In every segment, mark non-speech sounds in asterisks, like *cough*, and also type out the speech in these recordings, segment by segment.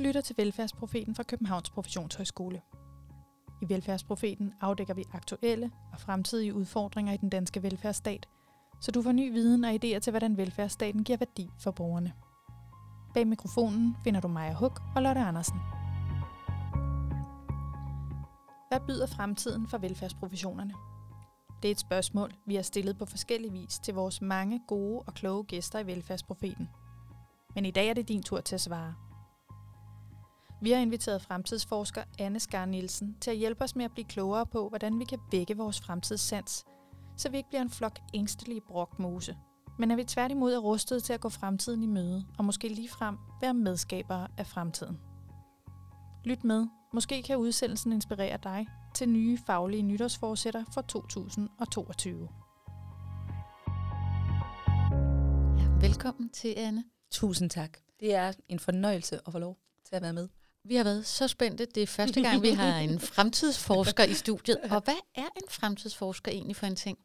lytter til Velfærdsprofeten fra Københavns Professionshøjskole. I Velfærdsprofeten afdækker vi aktuelle og fremtidige udfordringer i den danske velfærdsstat, så du får ny viden og idéer til, hvordan velfærdsstaten giver værdi for borgerne. Bag mikrofonen finder du Maja Huk og Lotte Andersen. Hvad byder fremtiden for velfærdsprofessionerne? Det er et spørgsmål, vi har stillet på forskellig vis til vores mange gode og kloge gæster i Velfærdsprofeten. Men i dag er det din tur til at svare. Vi har inviteret fremtidsforsker Anne Skar Nielsen til at hjælpe os med at blive klogere på, hvordan vi kan vække vores fremtidssans, så vi ikke bliver en flok ængstelige brokmose, men at vi tværtimod er rustet til at gå fremtiden i møde og måske ligefrem være medskabere af fremtiden. Lyt med. Måske kan udsendelsen inspirere dig til nye faglige nytårsforsætter for 2022. Ja, velkommen til, Anne. Tusind tak. Det er en fornøjelse at få lov til at være med. Vi har været så spændte. Det er første gang, vi har en *laughs* fremtidsforsker i studiet. Og hvad er en fremtidsforsker egentlig for en ting?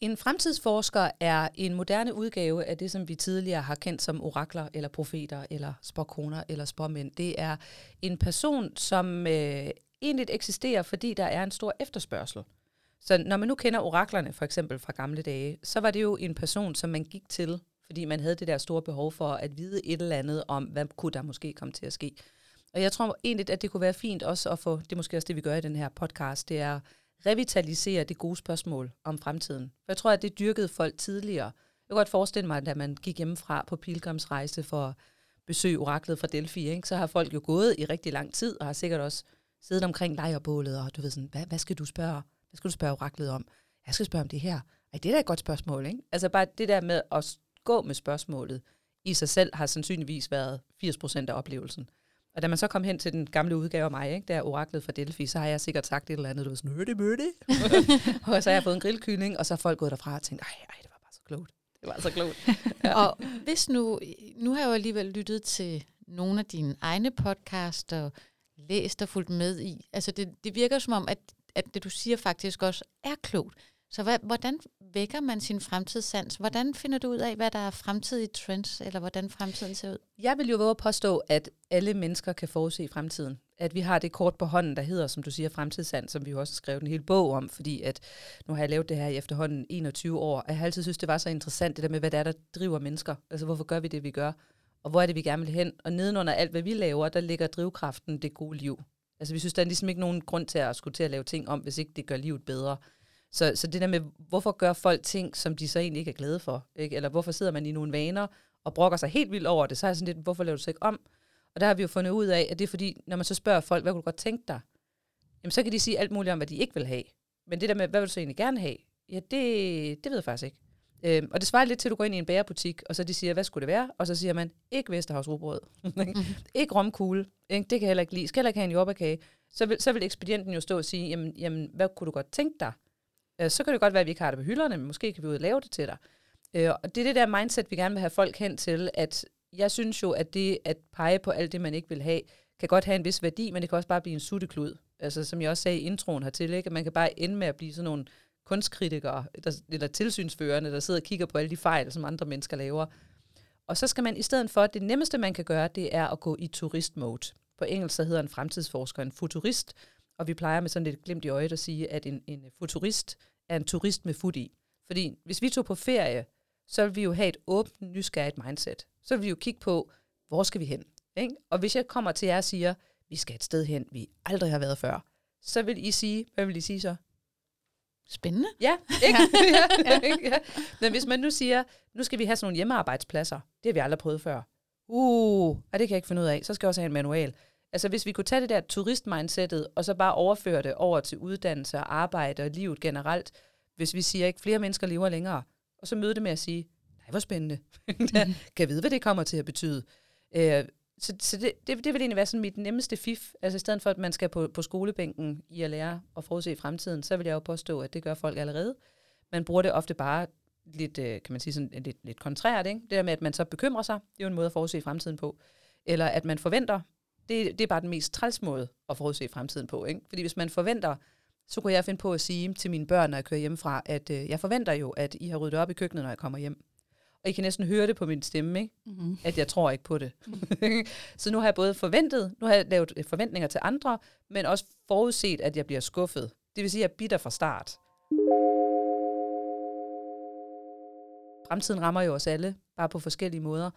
En fremtidsforsker er en moderne udgave af det, som vi tidligere har kendt som orakler, eller profeter, eller spåkoner, eller spåmænd. Det er en person, som øh, egentlig eksisterer, fordi der er en stor efterspørgsel. Så når man nu kender oraklerne, for eksempel fra gamle dage, så var det jo en person, som man gik til, fordi man havde det der store behov for at vide et eller andet om, hvad kunne der måske komme til at ske. Og jeg tror egentlig, at det kunne være fint også at få, det er måske også det, vi gør i den her podcast, det er revitalisere det gode spørgsmål om fremtiden. For jeg tror, at det dyrkede folk tidligere. Jeg kan godt forestille mig, at da man gik hjemmefra på pilgrimsrejse for at besøge oraklet fra Delphi, ikke, så har folk jo gået i rigtig lang tid, og har sikkert også siddet omkring lejrbålet, og du ved sådan, hvad, hvad skal du spørge? Hvad skal du spørge oraklet om? Jeg skal spørge om det her. Ej, det er da et godt spørgsmål, ikke? Altså bare det der med at gå med spørgsmålet i sig selv, har sandsynligvis været 80% af oplevelsen. Og da man så kom hen til den gamle udgave af mig, ikke, der oraklet fra Delphi, så har jeg sikkert sagt et eller andet, du var sådan, mødte, *laughs* og så har jeg fået en grillkylling, og så er folk gået derfra og tænkt, ej, ej, det var bare så klogt. Det var så klogt. *laughs* Ja. og hvis nu, nu har jeg jo alligevel lyttet til nogle af dine egne podcasts og læst og fulgt med i. Altså det, det virker som om, at, at det du siger faktisk også er klogt. Så hvad, hvordan vækker man sin fremtidssans? Hvordan finder du ud af, hvad der er fremtidige trends, eller hvordan fremtiden ser ud? Jeg vil jo våge at påstå, at alle mennesker kan forudse fremtiden. At vi har det kort på hånden, der hedder, som du siger, fremtidssans, som vi jo også har skrevet en hel bog om, fordi at nu har jeg lavet det her i efterhånden 21 år, og jeg har altid synes, det var så interessant, det der med, hvad det er, der driver mennesker. Altså, hvorfor gør vi det, vi gør? Og hvor er det, vi gerne vil hen? Og nedenunder alt, hvad vi laver, der ligger drivkraften det gode liv. Altså, vi synes, der er ligesom ikke nogen grund til at skulle til at lave ting om, hvis ikke det gør livet bedre. Så, så det der med, hvorfor gør folk ting, som de så egentlig ikke er glade for? Ikke? Eller hvorfor sidder man i nogle vaner og brokker sig helt vildt over det? Så er jeg sådan lidt, hvorfor laver du så ikke om? Og der har vi jo fundet ud af, at det er fordi, når man så spørger folk, hvad kunne du godt tænke dig? Jamen så kan de sige alt muligt om, hvad de ikke vil have. Men det der med, hvad vil du så egentlig gerne have? Ja, det, det ved jeg faktisk ikke. Øhm, og det svarer lidt til, at du går ind i en bærebutik, og så de siger, hvad skulle det være? Og så siger man, ikke Vesterhavs rugbrød. mm-hmm. *laughs* ikke romkugle. Ikke? Det kan jeg heller ikke lide. Skal heller ikke have en jordbærkage. Så vil, så vil ekspedienten jo stå og sige, jamen, jamen, hvad kunne du godt tænke dig? Øh, så kan det godt være, at vi ikke har det på hylderne, men måske kan vi ud og lave det til dig. Øh, og det er det der mindset, vi gerne vil have folk hen til, at jeg synes jo, at det at pege på alt det, man ikke vil have, kan godt have en vis værdi, men det kan også bare blive en sutteklud. Altså som jeg også sagde i introen hertil, ikke? at man kan bare ende med at blive sådan nogle kunstkritikere, der, eller tilsynsførende, der sidder og kigger på alle de fejl, som andre mennesker laver. Og så skal man i stedet for, at det nemmeste, man kan gøre, det er at gå i turistmode. På engelsk så hedder en fremtidsforsker en futurist, og vi plejer med sådan lidt glimt i øjet at sige, at en, en futurist er en turist med fod i. Fordi hvis vi tog på ferie, så vil vi jo have et åbent, nysgerrigt mindset. Så vil vi jo kigge på, hvor skal vi hen? Ikke? Og hvis jeg kommer til jer og siger, vi skal et sted hen, vi aldrig har været før, så vil I sige, hvad vil I sige så? Spændende. Ja, ikke? *laughs* ja, ja. Men hvis man nu siger, nu skal vi have sådan nogle hjemmearbejdspladser, det har vi aldrig prøvet før. Uh, det kan jeg ikke finde ud af. Så skal jeg også have en manual. Altså hvis vi kunne tage det der turistmindsetet, og så bare overføre det over til uddannelse og arbejde og livet generelt, hvis vi siger, ikke flere mennesker lever længere, og så møde det med at sige, nej, hvor spændende. *laughs* kan jeg vide, hvad det kommer til at betyde? Øh, så så det, det, det vil egentlig være sådan mit nemmeste fif. Altså i stedet for, at man skal på, på skolebænken i at lære og forudse fremtiden, så vil jeg jo påstå, at det gør folk allerede. Man bruger det ofte bare lidt, øh, kan man sige, sådan lidt, lidt kontrært. Ikke? Det der med, at man så bekymrer sig, det er jo en måde at forudse fremtiden på. Eller at man forventer, det, det er bare den mest træls måde at forudse fremtiden på. Ikke? Fordi hvis man forventer, så kunne jeg finde på at sige til mine børn, når jeg kører hjemmefra, at øh, jeg forventer jo, at I har ryddet op i køkkenet, når jeg kommer hjem. Og I kan næsten høre det på min stemme, ikke? Mm-hmm. at jeg tror ikke på det. *laughs* så nu har jeg både forventet, nu har jeg lavet forventninger til andre, men også forudset, at jeg bliver skuffet. Det vil sige, at jeg er bitter fra start. Fremtiden rammer jo os alle, bare på forskellige måder.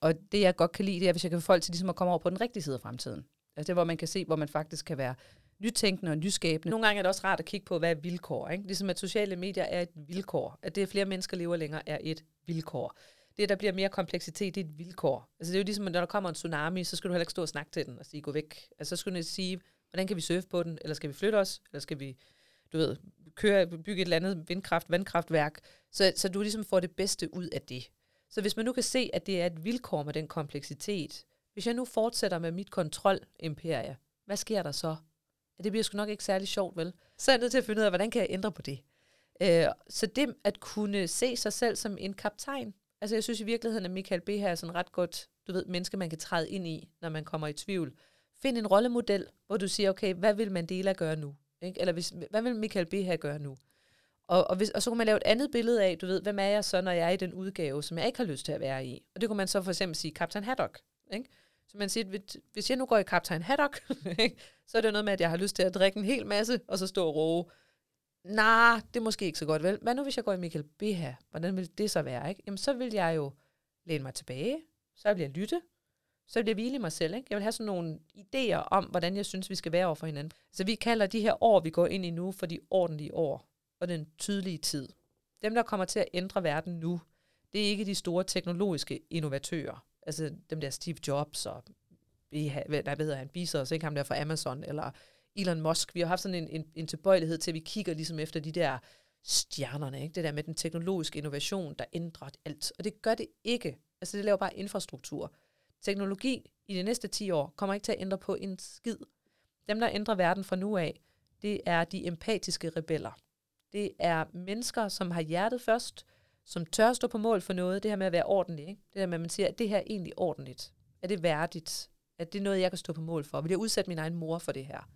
Og det, jeg godt kan lide, det er, hvis jeg kan få folk til ligesom at komme over på den rigtige side af fremtiden. Altså det, hvor man kan se, hvor man faktisk kan være nytænkende og nyskabende. Nogle gange er det også rart at kigge på, hvad er vilkår. Ikke? Ligesom at sociale medier er et vilkår. At det, at flere mennesker lever længere, er et vilkår. Det, der bliver mere kompleksitet, det er et vilkår. Altså det er jo ligesom, når der kommer en tsunami, så skal du heller ikke stå og snakke til den og sige, gå væk. Altså så skal du sige, hvordan kan vi surfe på den? Eller skal vi flytte os? Eller skal vi, du ved, køre, bygge et eller andet vindkraft, vandkraftværk? Så, så du ligesom får det bedste ud af det. Så hvis man nu kan se, at det er et vilkår med den kompleksitet, hvis jeg nu fortsætter med mit kontrolimperie, hvad sker der så? Det bliver sgu nok ikke særlig sjovt, vel? Så er jeg nødt til at finde ud af, hvordan kan jeg ændre på det? Øh, så det at kunne se sig selv som en kaptajn, altså jeg synes i virkeligheden, at Michael B. her er sådan ret godt, du ved, menneske, man kan træde ind i, når man kommer i tvivl. Find en rollemodel, hvor du siger, okay, hvad vil Mandela gøre nu? Ikke? Eller hvis, hvad vil Michael B. her gøre nu? Og, og, hvis, og så kunne man lave et andet billede af, du ved, hvem er jeg så, når jeg er i den udgave, som jeg ikke har lyst til at være i? Og det kunne man så for eksempel sige, Captain Haddock. Ikke? Så man siger, hvis jeg nu går i Captain Haddock, *laughs* ikke? så er det noget med, at jeg har lyst til at drikke en hel masse, og så stå og roe. Nej, det er måske ikke så godt, vel? Hvad nu, hvis jeg går i Michael B. her? Hvordan vil det så være, ikke? Jamen, så vil jeg jo læne mig tilbage, så vil jeg lytte, så vil jeg hvile i mig selv, ikke? Jeg vil have sådan nogle idéer om, hvordan jeg synes, vi skal være over for hinanden. Så vi kalder de her år, vi går ind i nu, for de ordentlige år og den tydelige tid. Dem, der kommer til at ændre verden nu, det er ikke de store teknologiske innovatører. Altså dem der Steve Jobs og hvad hedder han, Bezos, ikke ham der fra Amazon, eller Elon Musk. Vi har haft sådan en, en, en tilbøjelighed til, at vi kigger ligesom efter de der stjernerne, ikke? det der med den teknologiske innovation, der ændrer alt. Og det gør det ikke. Altså det laver bare infrastruktur. Teknologi i de næste 10 år kommer ikke til at ændre på en skid. Dem, der ændrer verden fra nu af, det er de empatiske rebeller. Det er mennesker, som har hjertet først, som tør stå på mål for noget. Det her med at være ordentlig. Ikke? Det her med, at man siger, at det her er egentlig ordentligt. Er det værdigt? Er det noget, jeg kan stå på mål for? Vil jeg udsætte min egen mor for det her?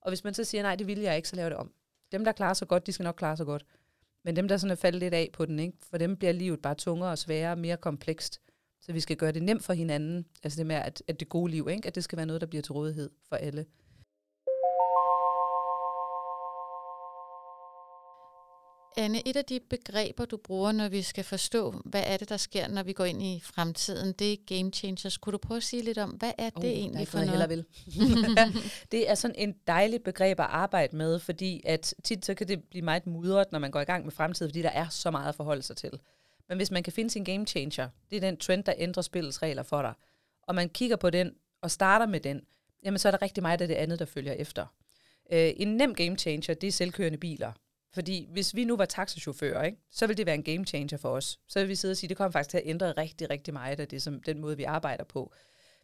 Og hvis man så siger, nej, det vil jeg ikke, så laver det om. Dem, der klarer sig godt, de skal nok klare sig godt. Men dem, der sådan er faldet lidt af på den, ikke? for dem bliver livet bare tungere og sværere og mere komplekst. Så vi skal gøre det nemt for hinanden. Altså det med, at, at det gode liv, ikke? at det skal være noget, der bliver til rådighed for alle. Anne, et af de begreber, du bruger, når vi skal forstå, hvad er det, der sker, når vi går ind i fremtiden, det er game changers. Kunne du prøve at sige lidt om, hvad er det oh, egentlig for noget? Vil. *laughs* *laughs* det er sådan en dejlig begreb at arbejde med, fordi at tit så kan det blive meget mudret, når man går i gang med fremtiden, fordi der er så meget at forholde sig til. Men hvis man kan finde sin game changer, det er den trend, der ændrer spillets regler for dig, og man kigger på den og starter med den, jamen så er der rigtig meget af det andet, der følger efter. Øh, en nem game changer, det er selvkørende biler. Fordi hvis vi nu var taxachauffører, ikke, så ville det være en game changer for os. Så vil vi sidde og sige, det kommer faktisk til at ændre rigtig, rigtig meget af det, som, den måde, vi arbejder på.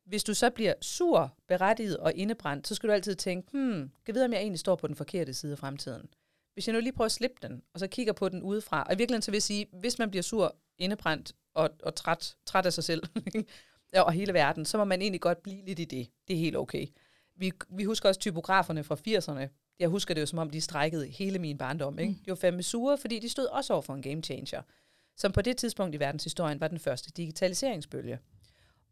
Hvis du så bliver sur, berettiget og indebrændt, så skal du altid tænke, hmm, kan vide, om jeg egentlig står på den forkerte side af fremtiden. Hvis jeg nu lige prøver at slippe den, og så kigger på den udefra, og i virkeligheden så vil jeg sige, hvis man bliver sur, indebrændt og, og træt, træt af sig selv, *laughs* og hele verden, så må man egentlig godt blive lidt i det. Det er helt okay. Vi, vi husker også typograferne fra 80'erne, jeg husker det jo som om, de strækkede hele min barndom. Ikke? Mm. De var fandme sure, fordi de stod også over for en game changer, som på det tidspunkt i verdenshistorien var den første digitaliseringsbølge.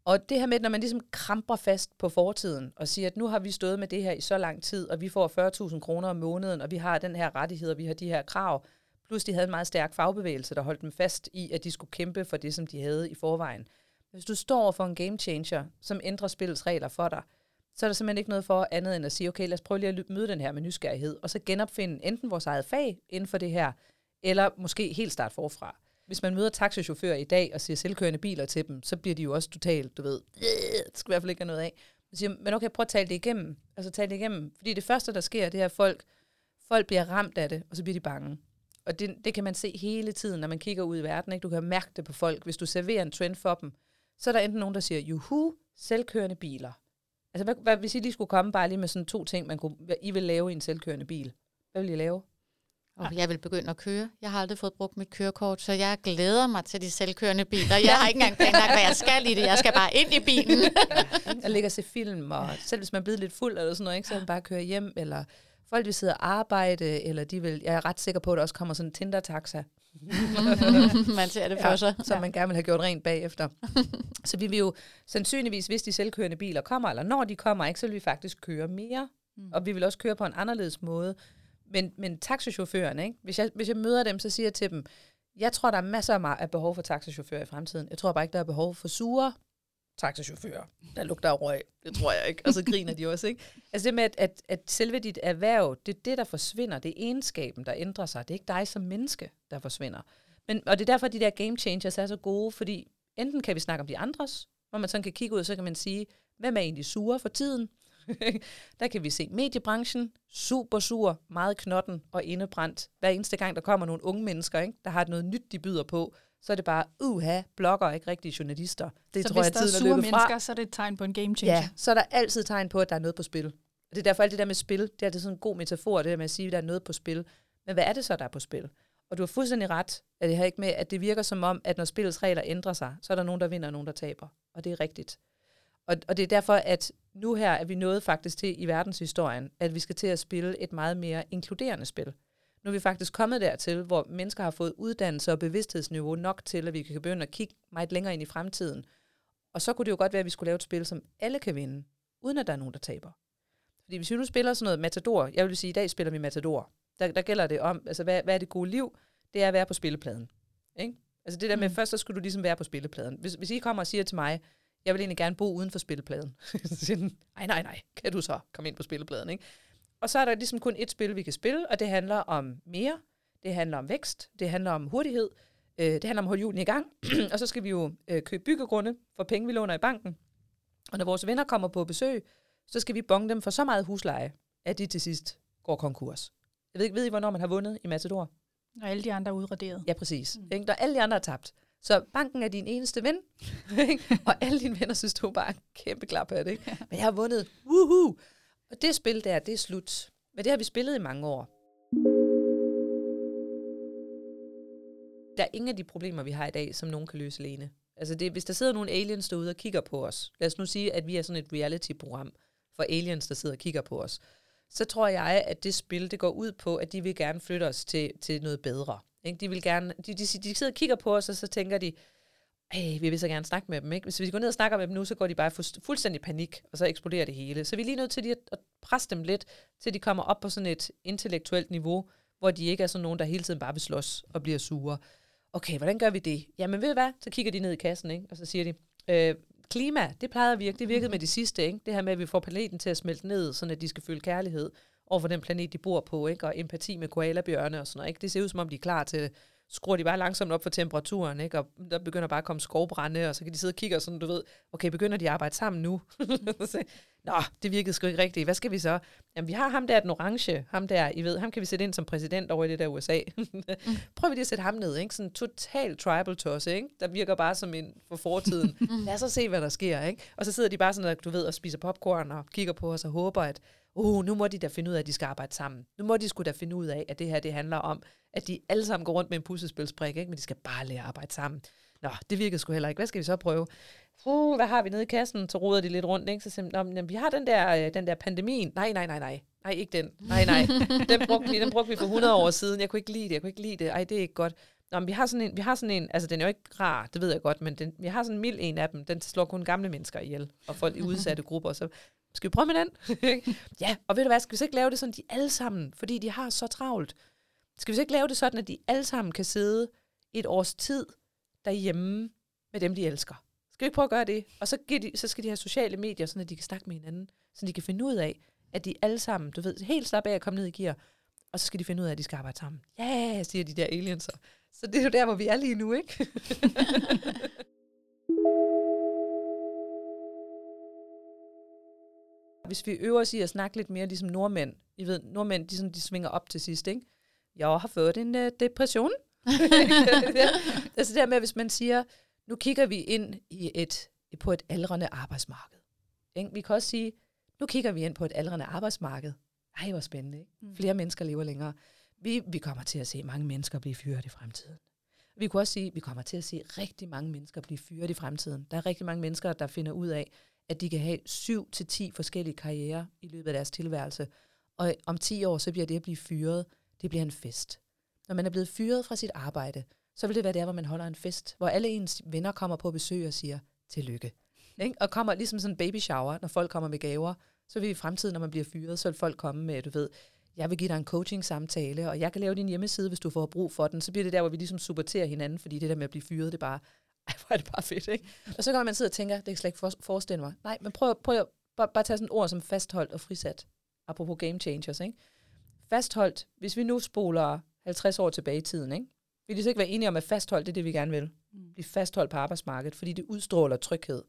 Og det her med, når man ligesom kramper fast på fortiden og siger, at nu har vi stået med det her i så lang tid, og vi får 40.000 kroner om måneden, og vi har den her rettighed, og vi har de her krav, plus de havde en meget stærk fagbevægelse, der holdt dem fast i, at de skulle kæmpe for det, som de havde i forvejen. Hvis du står for en game changer, som ændrer spillets regler for dig, så er der simpelthen ikke noget for andet end at sige, okay, lad os prøve lige at møde den her med nysgerrighed, og så genopfinde enten vores eget fag inden for det her, eller måske helt starte forfra. Hvis man møder taxichauffører i dag og siger selvkørende biler til dem, så bliver de jo også totalt, du ved, øh, det skal i hvert fald ikke have noget af. Man siger, men okay, prøv at tale det igennem. Altså tale det igennem. Fordi det første, der sker, det er, at folk, folk bliver ramt af det, og så bliver de bange. Og det, det kan man se hele tiden, når man kigger ud i verden. Ikke? Du kan mærke det på folk. Hvis du serverer en trend for dem, så er der enten nogen, der siger, juhu, selvkørende biler. Altså, hvad, hvad, hvis I lige skulle komme bare lige med sådan to ting, man kunne, I vil lave i en selvkørende bil, hvad vil I lave? Og jeg vil begynde at køre. Jeg har aldrig fået brugt mit kørekort, så jeg glæder mig til de selvkørende biler. Jeg har ikke engang planlagt, hvad jeg skal i det. Jeg skal bare ind i bilen. jeg ligger og se film, og selv hvis man er blevet lidt fuld eller sådan noget, ikke, så man bare køre hjem, eller folk vil sidde og arbejde, eller de vil, jeg er ret sikker på, at der også kommer sådan en Tinder-taxa, *laughs* man ser det for ja, sig. som man gerne vil have gjort rent bagefter. *laughs* så vi vil jo sandsynligvis, hvis de selvkørende biler kommer, eller når de kommer, ikke, så vil vi faktisk køre mere. Mm. Og vi vil også køre på en anderledes måde. Men, men taxichaufførerne, ikke? Hvis, jeg, hvis jeg møder dem, så siger jeg til dem, jeg tror, der er masser af behov for taxichauffører i fremtiden. Jeg tror bare ikke, der er behov for sure taxichauffører, der lugter af røg. Det tror jeg ikke. Og så griner de også, ikke? Altså det med, at, at, at selve dit erhverv, det er det, der forsvinder. Det er egenskaben, der ændrer sig. Det er ikke dig som menneske, der forsvinder. Men, og det er derfor, at de der game changers er så gode, fordi enten kan vi snakke om de andres, hvor man sådan kan kigge ud, og så kan man sige, hvem er egentlig sure for tiden? *laughs* der kan vi se mediebranchen, super sur, meget knotten og indebrændt. Hver eneste gang, der kommer nogle unge mennesker, ikke, der har noget nyt, de byder på, så er det bare, uha, blogger ikke rigtige journalister. Det så tror hvis jeg, der er er sure mennesker, fra. så er det et tegn på en game changer. Ja, så er der altid tegn på, at der er noget på spil. Og det er derfor alt det der med spil, det er altid sådan en god metafor, det der med at sige, at der er noget på spil. Men hvad er det så, der er på spil? Og du har fuldstændig ret, at det her ikke med, at det virker som om, at når spillets regler ændrer sig, så er der nogen, der vinder og nogen, der taber. Og det er rigtigt. Og, og det er derfor, at nu her er vi nået faktisk til i verdenshistorien, at vi skal til at spille et meget mere inkluderende spil. Nu er vi faktisk kommet dertil, hvor mennesker har fået uddannelse og bevidsthedsniveau nok til, at vi kan begynde at kigge meget længere ind i fremtiden. Og så kunne det jo godt være, at vi skulle lave et spil, som alle kan vinde, uden at der er nogen, der taber. Fordi hvis vi nu spiller sådan noget Matador, jeg vil sige, at i dag spiller vi Matador. Der, der gælder det om, altså hvad, hvad er det gode liv? Det er at være på spillepladen. Ikke? Altså det der med, mm. først så skulle du ligesom være på spillepladen. Hvis, hvis I kommer og siger til mig, jeg vil egentlig gerne bo uden for spillepladen. *laughs* så siger den, nej, nej, nej, kan du så komme ind på spillepladen, ikke? Og så er der ligesom kun et spil, vi kan spille, og det handler om mere, det handler om vækst, det handler om hurtighed, øh, det handler om at holde julen i gang, *clears throat* og så skal vi jo øh, købe byggegrunde for penge, vi låner i banken. Og når vores venner kommer på besøg, så skal vi bonge dem for så meget husleje, at de til sidst går konkurs. Jeg ved ikke, ved I, hvornår man har vundet i Matador? Og alle de andre er udraderet. Ja, præcis. Mm. Ikke? Når alle de andre er tabt. Så banken er din eneste ven, *laughs* og alle dine venner synes, du er bare en kæmpe klap af det. Ikke? Men jeg har vundet. Woohoo! Og det spil der, det er slut. Men det har vi spillet i mange år. Der er ingen af de problemer, vi har i dag, som nogen kan løse alene. Altså det, hvis der sidder nogle aliens derude og kigger på os, lad os nu sige, at vi er sådan et reality-program for aliens, der sidder og kigger på os, så tror jeg, at det spil, det går ud på, at de vil gerne flytte os til, til noget bedre. Ikke? De, vil gerne, de, de, de sidder og kigger på os, og så tænker de, hey, vi vil så gerne snakke med dem. Ikke? Hvis vi går ned og snakker med dem nu, så går de bare fu- fuldstændig panik, og så eksploderer det hele. Så vi er lige nødt til lige at presse dem lidt, til de kommer op på sådan et intellektuelt niveau, hvor de ikke er sådan nogen, der hele tiden bare vil slås og bliver sure. Okay, hvordan gør vi det? Jamen ved du hvad? Så kigger de ned i kassen, ikke? og så siger de, øh, klima, det plejede at virke. Det virkede med de sidste. Ikke? Det her med, at vi får planeten til at smelte ned, så at de skal føle kærlighed over for den planet, de bor på, ikke? og empati med koalabjørne og sådan noget. Ikke? Det ser ud, som om de er klar til det skruer de bare langsomt op for temperaturen, ikke? og der begynder bare at komme skovbrænde, og så kan de sidde og kigge og sådan, du ved, okay, begynder de at arbejde sammen nu? *laughs* Nå, det virkede sgu ikke rigtigt. Hvad skal vi så? Jamen, vi har ham der, den orange, ham der, I ved, ham kan vi sætte ind som præsident over i det der USA. *laughs* Prøv vi lige at sætte ham ned, ikke? Sådan total tribal toss, ikke? Der virker bare som en for fortiden. *laughs* Lad os se, hvad der sker, ikke? Og så sidder de bare sådan, du ved, og spiser popcorn og kigger på os og håber, at uh, nu må de da finde ud af, at de skal arbejde sammen. Nu må de skulle da finde ud af, at det her, det handler om, at de alle sammen går rundt med en puslespilsbrik, ikke? men de skal bare lære at arbejde sammen. Nå, det virker sgu heller ikke. Hvad skal vi så prøve? Uh, hvad har vi nede i kassen? Så roder de lidt rundt, ikke? Så de, vi har den der, øh, den der pandemien. Nej, nej, nej, nej. Nej, ikke den. Nej, nej. *laughs* Den brugte vi, den brugte vi for 100 år siden. Jeg kunne ikke lide det, jeg kunne ikke lide det. Ej, det er ikke godt. Nå, men vi har sådan en, vi har sådan en, altså den er jo ikke rar, det ved jeg godt, men den, vi har sådan en mild en af dem, den slår kun gamle mennesker ihjel, og folk i udsatte grupper, så skal vi prøve med den? *laughs* ja, og ved du hvad, skal vi så ikke lave det sådan, de alle sammen, fordi de har så travlt. Skal vi så ikke lave det sådan, at de alle sammen kan sidde et års tid derhjemme med dem, de elsker? Skal vi ikke prøve at gøre det? Og så, de, så skal de have sociale medier, så de kan snakke med hinanden, så de kan finde ud af, at de alle sammen, du ved, helt slappe af at komme ned i gear, og så skal de finde ud af, at de skal arbejde sammen. Ja, yeah, siger de der aliens. Så det er jo der, hvor vi er lige nu, ikke? *laughs* Hvis vi øver os i at snakke lidt mere ligesom nordmænd, I ved, nordmænd, de, sådan, de svinger op til sidst, ikke? Jeg har fået en uh, depression. *laughs* *laughs* altså det der med, hvis man siger, nu kigger vi ind i et, på et aldrende arbejdsmarked. Ikke? Vi kan også sige, nu kigger vi ind på et aldrende arbejdsmarked. Ej, hvor spændende. Ikke? Mm. Flere mennesker lever længere. Vi, vi kommer til at se mange mennesker blive fyret i fremtiden. Vi kunne også sige, at vi kommer til at se rigtig mange mennesker blive fyret i fremtiden. Der er rigtig mange mennesker, der finder ud af, at de kan have syv til ti forskellige karrierer i løbet af deres tilværelse. Og om 10 år, så bliver det at blive fyret, det bliver en fest. Når man er blevet fyret fra sit arbejde, så vil det være der, hvor man holder en fest, hvor alle ens venner kommer på besøg og siger, tillykke. Ikke? Og kommer ligesom sådan en baby shower, når folk kommer med gaver, så vil i fremtiden, når man bliver fyret, så vil folk komme med, du ved, jeg vil give dig en coaching-samtale, og jeg kan lave din hjemmeside, hvis du får brug for den. Så bliver det der, hvor vi ligesom supporterer hinanden, fordi det der med at blive fyret, det er bare, ej, *laughs* hvor er det bare fedt, ikke? Og så kan man sidde og tænke, det kan slet ikke for, forestille mig. Nej, men prøv, prøv at bare, bare tage sådan et ord som fastholdt og frisat. Apropos game changers, ikke? Fastholdt, hvis vi nu spoler 50 år tilbage i tiden, ikke? Vil de så ikke være enige om, at fastholdt, det er det, vi gerne vil? Mm. Blive fastholdt på arbejdsmarkedet, fordi det udstråler tryghed.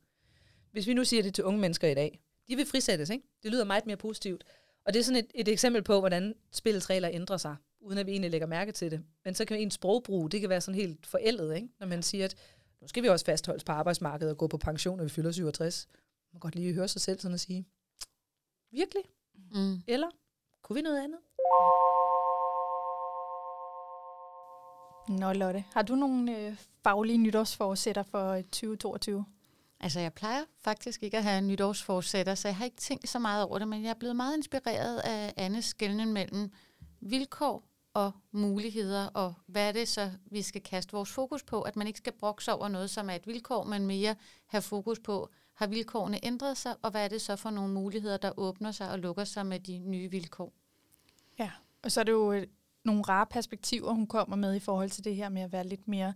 Hvis vi nu siger det til unge mennesker i dag, de vil frisættes, ikke? Det lyder meget mere positivt. Og det er sådan et, et eksempel på, hvordan spillets regler ændrer sig, uden at vi egentlig lægger mærke til det. Men så kan en sprogbrug, det kan være sådan helt forældet, ikke? når man siger, at nu skal vi også fastholdes på arbejdsmarkedet og gå på pension, når vi fylder 67. Man kan godt lige høre sig selv sådan at sige, virkelig? Mm. Eller kunne vi noget andet? Nå Lotte, har du nogle øh, faglige nytårsforsætter for 2022? Altså, jeg plejer faktisk ikke at have nytårsforsætter, så jeg har ikke tænkt så meget over det, men jeg er blevet meget inspireret af Annes skældning mellem vilkår og muligheder, og hvad er det så, vi skal kaste vores fokus på, at man ikke skal brokse over noget, som er et vilkår, men mere have fokus på, har vilkårene ændret sig, og hvad er det så for nogle muligheder, der åbner sig og lukker sig med de nye vilkår? Ja, og så er det jo øh, nogle rare perspektiver, hun kommer med i forhold til det her med at være lidt mere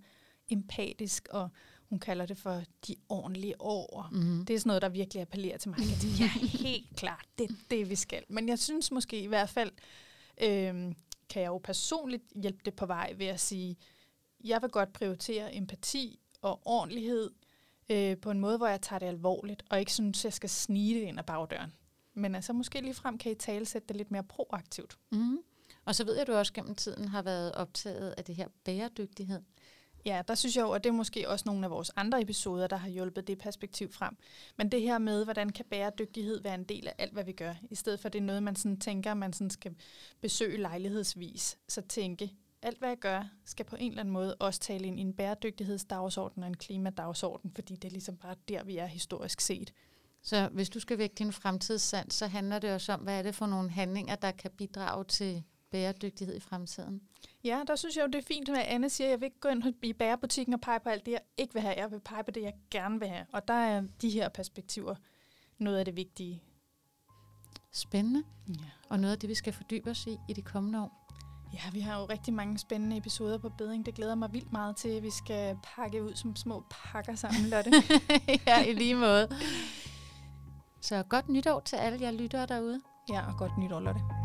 empatisk og hun kalder det for de ordentlige år. Mm. Det er sådan noget, der virkelig appellerer til mig. Jeg *laughs* tænker, ja, helt klart, det er det, vi skal. Men jeg synes måske i hvert fald, øh, kan jeg jo personligt hjælpe det på vej ved at sige, jeg vil godt prioritere empati og ordentlighed øh, på en måde, hvor jeg tager det alvorligt, og ikke synes, jeg skal snige det ind ad bagdøren. Men altså måske lige frem kan I talesætte det lidt mere proaktivt. Mm. Og så ved jeg, at du også gennem tiden har været optaget af det her bæredygtighed. Ja, der synes jeg jo, at det er måske også nogle af vores andre episoder, der har hjulpet det perspektiv frem. Men det her med, hvordan kan bæredygtighed være en del af alt, hvad vi gør, i stedet for det er noget, man sådan tænker, man sådan skal besøge lejlighedsvis, så tænke, alt hvad jeg gør, skal på en eller anden måde også tale ind i en bæredygtighedsdagsorden og en klimadagsorden, fordi det er ligesom bare der, vi er historisk set. Så hvis du skal vække din fremtidssand, så handler det også om, hvad er det for nogle handlinger, der kan bidrage til bæredygtighed i fremtiden? Ja, der synes jeg jo, det er fint, at Anne siger, jeg vil ikke gå ind i bærebutikken og pege på alt det, jeg ikke vil have. Jeg vil pege på det, jeg gerne vil have. Og der er de her perspektiver noget af det vigtige. Spændende. Ja. Og noget af det, vi skal fordybe os i i de kommende år. Ja, vi har jo rigtig mange spændende episoder på bedring. Det glæder mig vildt meget til, at vi skal pakke ud som små pakker sammen, Lotte. *laughs* ja, i lige måde. Så godt nytår til alle jer lyttere derude. Ja, og godt nytår, Lotte.